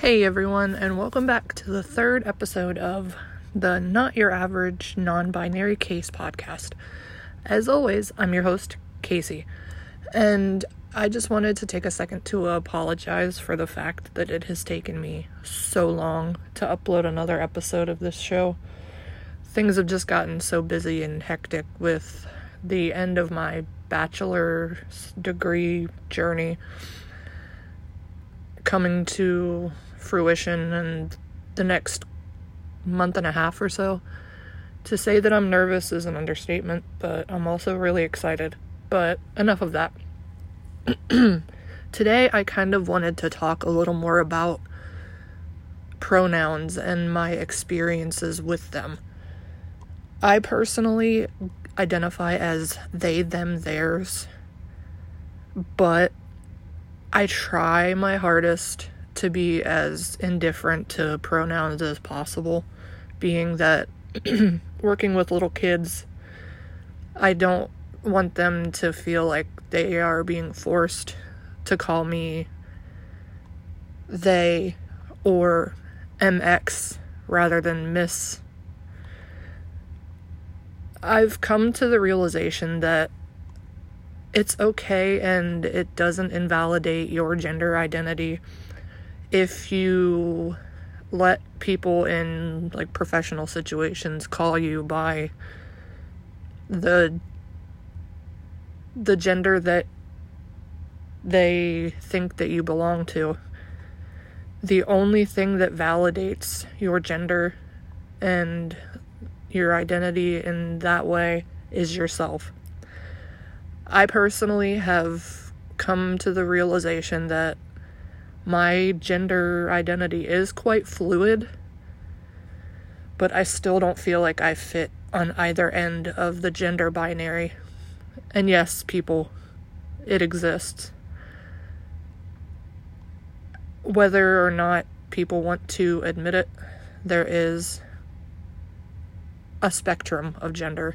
Hey everyone, and welcome back to the third episode of the Not Your Average Non Binary Case podcast. As always, I'm your host, Casey, and I just wanted to take a second to apologize for the fact that it has taken me so long to upload another episode of this show. Things have just gotten so busy and hectic with the end of my bachelor's degree journey coming to fruition in the next month and a half or so. To say that I'm nervous is an understatement, but I'm also really excited. But enough of that. Today, I kind of wanted to talk a little more about pronouns and my experiences with them. I personally identify as they, them, theirs, but I try my hardest to be as indifferent to pronouns as possible, being that working with little kids, I don't want them to feel like they are being forced to call me they or MX rather than Miss. I've come to the realization that it's okay and it doesn't invalidate your gender identity if you let people in like professional situations call you by the the gender that they think that you belong to the only thing that validates your gender and your identity in that way is yourself. I personally have come to the realization that my gender identity is quite fluid, but I still don't feel like I fit on either end of the gender binary. And yes, people, it exists. Whether or not people want to admit it, there is a spectrum of gender.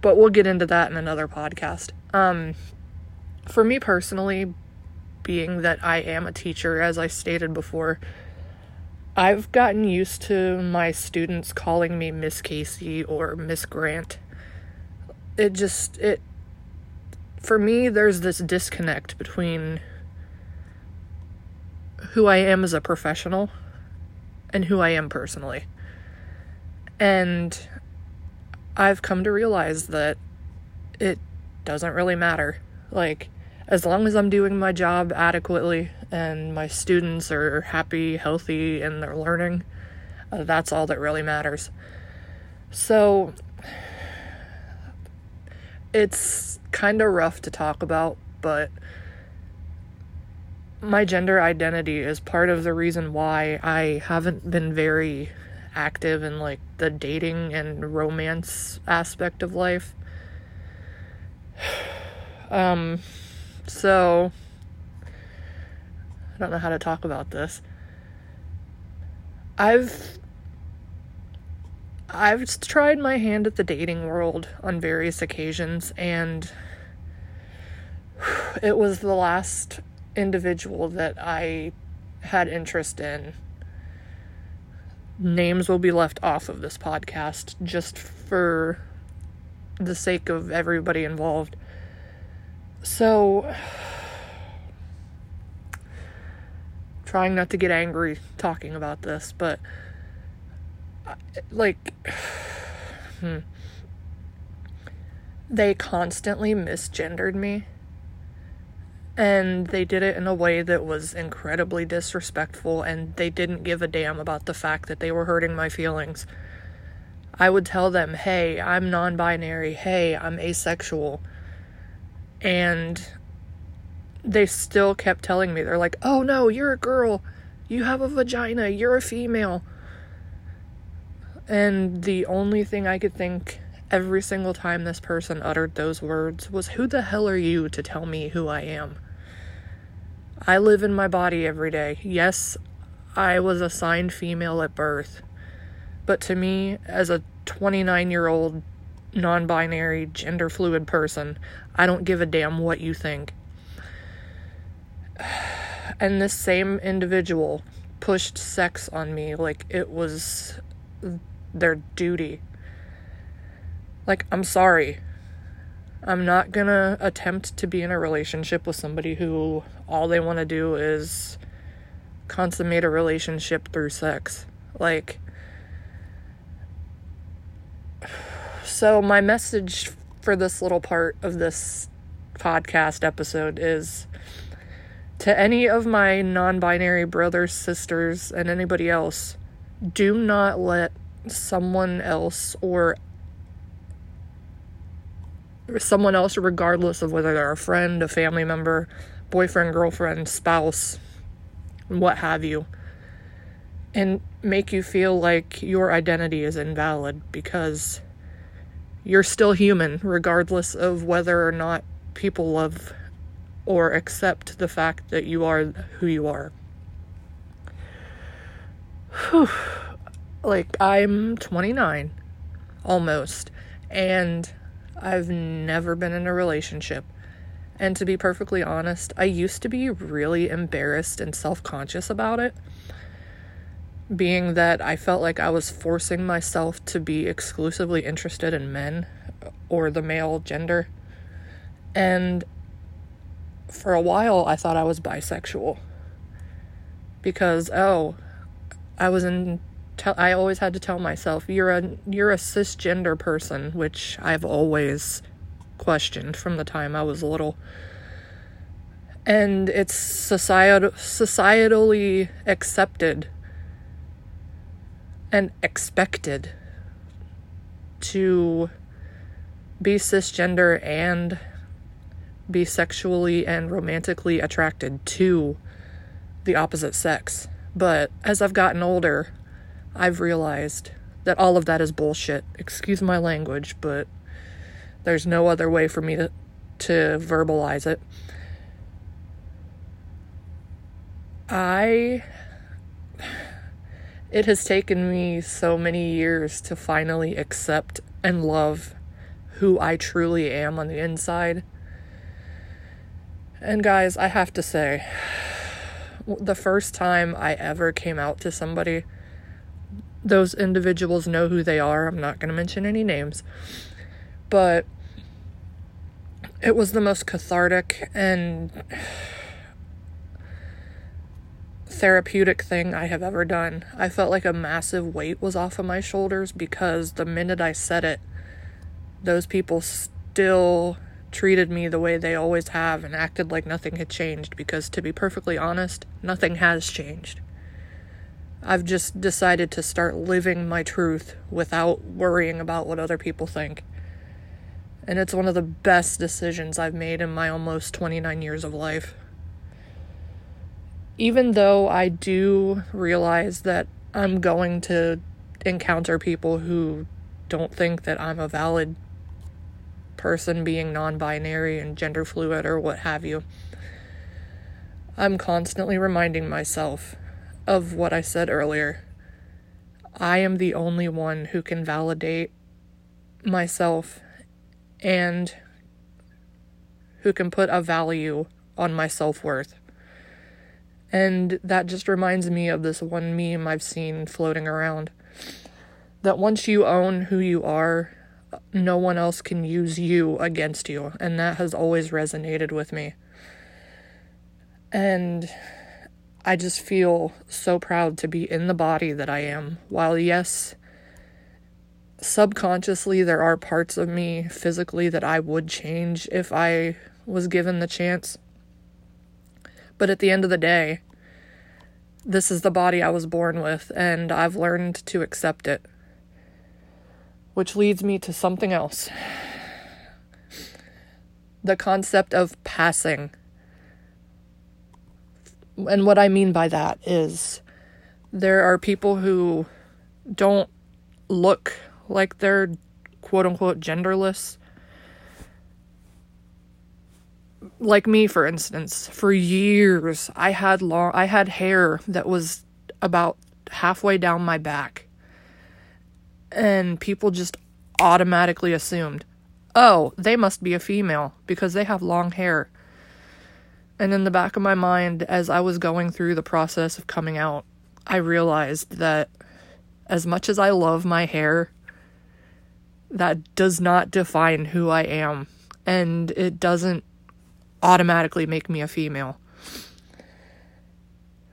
But we'll get into that in another podcast. Um, for me personally, being that I am a teacher, as I stated before, I've gotten used to my students calling me Miss Casey or Miss Grant. It just, it, for me, there's this disconnect between who I am as a professional and who I am personally. And I've come to realize that it doesn't really matter. Like, as long as I'm doing my job adequately and my students are happy, healthy, and they're learning, uh, that's all that really matters. So, it's kind of rough to talk about, but my gender identity is part of the reason why I haven't been very active in like the dating and romance aspect of life. Um, so, I don't know how to talk about this. I've I've tried my hand at the dating world on various occasions and it was the last individual that I had interest in. Names will be left off of this podcast just for the sake of everybody involved. So, trying not to get angry talking about this, but like, hmm, they constantly misgendered me. And they did it in a way that was incredibly disrespectful, and they didn't give a damn about the fact that they were hurting my feelings. I would tell them, hey, I'm non binary, hey, I'm asexual and they still kept telling me, they're like, oh no, you're a girl. You have a vagina. You're a female. And the only thing I could think every single time this person uttered those words was, who the hell are you to tell me who I am? I live in my body every day. Yes, I was assigned female at birth. But to me, as a 29 year old non binary, gender fluid person. I don't give a damn what you think. And this same individual pushed sex on me like it was their duty. Like, I'm sorry. I'm not gonna attempt to be in a relationship with somebody who all they want to do is consummate a relationship through sex. Like, so my message for this little part of this podcast episode is to any of my non binary brothers, sisters, and anybody else, do not let someone else or someone else, regardless of whether they're a friend, a family member, boyfriend, girlfriend, spouse, what have you, and make you feel like your identity is invalid because you're still human, regardless of whether or not people love or accept the fact that you are who you are. Whew. Like, I'm 29, almost, and I've never been in a relationship. And to be perfectly honest, I used to be really embarrassed and self conscious about it, being that I felt like I was forcing myself to be exclusively interested in men or the male gender. And for a while, I thought I was bisexual because, oh, I was in I always had to tell myself you're a you're a cisgender person, which I've always questioned from the time I was little. And it's societal societally accepted and expected to be cisgender and be sexually and romantically attracted to the opposite sex. But as I've gotten older, I've realized that all of that is bullshit. Excuse my language, but there's no other way for me to to verbalize it. I it has taken me so many years to finally accept and love who I truly am on the inside. And guys, I have to say, the first time I ever came out to somebody, those individuals know who they are. I'm not going to mention any names. But it was the most cathartic and therapeutic thing I have ever done. I felt like a massive weight was off of my shoulders because the minute I said it, those people still treated me the way they always have and acted like nothing had changed because, to be perfectly honest, nothing has changed. I've just decided to start living my truth without worrying about what other people think. And it's one of the best decisions I've made in my almost 29 years of life. Even though I do realize that I'm going to encounter people who don't think that I'm a valid person being non binary and gender fluid or what have you, I'm constantly reminding myself of what I said earlier. I am the only one who can validate myself and who can put a value on my self worth. And that just reminds me of this one meme I've seen floating around that once you own who you are, no one else can use you against you. And that has always resonated with me. And I just feel so proud to be in the body that I am. While, yes, subconsciously there are parts of me physically that I would change if I was given the chance. But at the end of the day, this is the body I was born with, and I've learned to accept it. Which leads me to something else the concept of passing and what I mean by that is there are people who don't look like they're quote unquote genderless. Like me, for instance, for years I had long I had hair that was about halfway down my back. And people just automatically assumed, oh, they must be a female because they have long hair. And in the back of my mind, as I was going through the process of coming out, I realized that as much as I love my hair, that does not define who I am. And it doesn't automatically make me a female.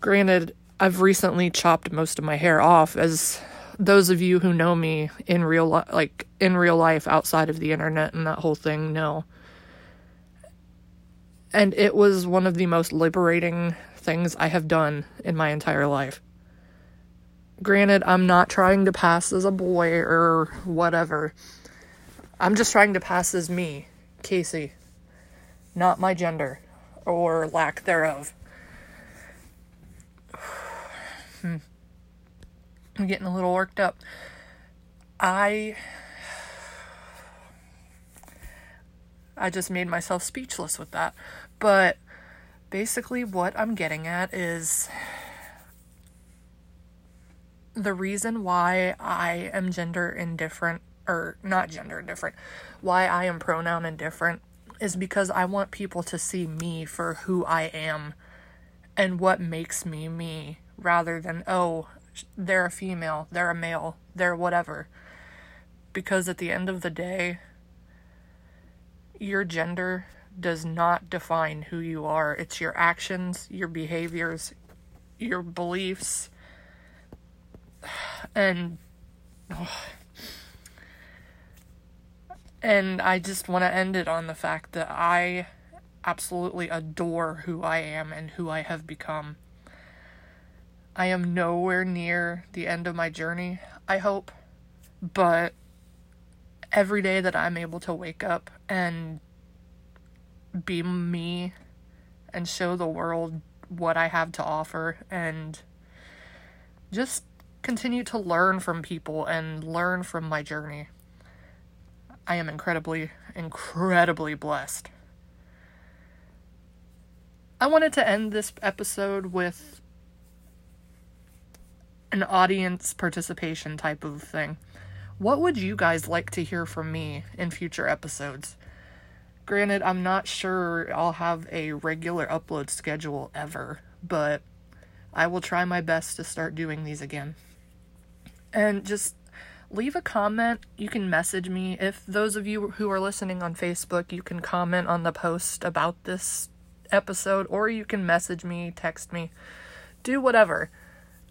Granted, I've recently chopped most of my hair off as those of you who know me in real li- like in real life outside of the internet and that whole thing know. And it was one of the most liberating things I have done in my entire life. Granted, I'm not trying to pass as a boy or whatever. I'm just trying to pass as me, Casey, not my gender or lack thereof. hmm. I'm getting a little worked up. I I just made myself speechless with that. But basically what I'm getting at is the reason why I am gender indifferent or not gender indifferent, why I am pronoun indifferent is because I want people to see me for who I am and what makes me me rather than oh they're a female, they're a male, they're whatever. Because at the end of the day, your gender does not define who you are. It's your actions, your behaviors, your beliefs, and. Oh, and I just want to end it on the fact that I absolutely adore who I am and who I have become. I am nowhere near the end of my journey, I hope. But every day that I'm able to wake up and be me and show the world what I have to offer and just continue to learn from people and learn from my journey. I am incredibly, incredibly blessed. I wanted to end this episode with an audience participation type of thing. What would you guys like to hear from me in future episodes? Granted, I'm not sure I'll have a regular upload schedule ever, but I will try my best to start doing these again. And just leave a comment. You can message me. If those of you who are listening on Facebook, you can comment on the post about this episode, or you can message me, text me, do whatever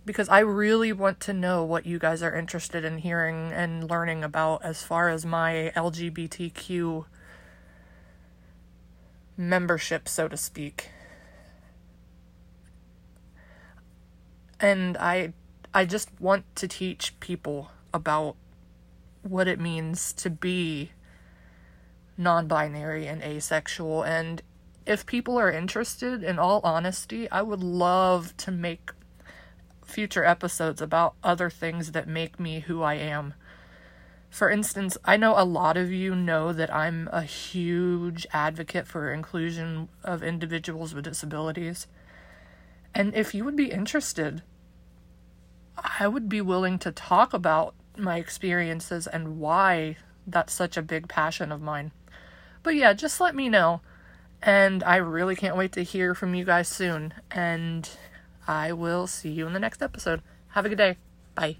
because I really want to know what you guys are interested in hearing and learning about as far as my LGBTQ membership, so to speak. And I I just want to teach people about what it means to be non-binary and asexual and if people are interested in all honesty, I would love to make future episodes about other things that make me who I am. For instance, I know a lot of you know that I'm a huge advocate for inclusion of individuals with disabilities. And if you would be interested, I would be willing to talk about my experiences and why that's such a big passion of mine. But yeah, just let me know. And I really can't wait to hear from you guys soon. And I will see you in the next episode. Have a good day. Bye.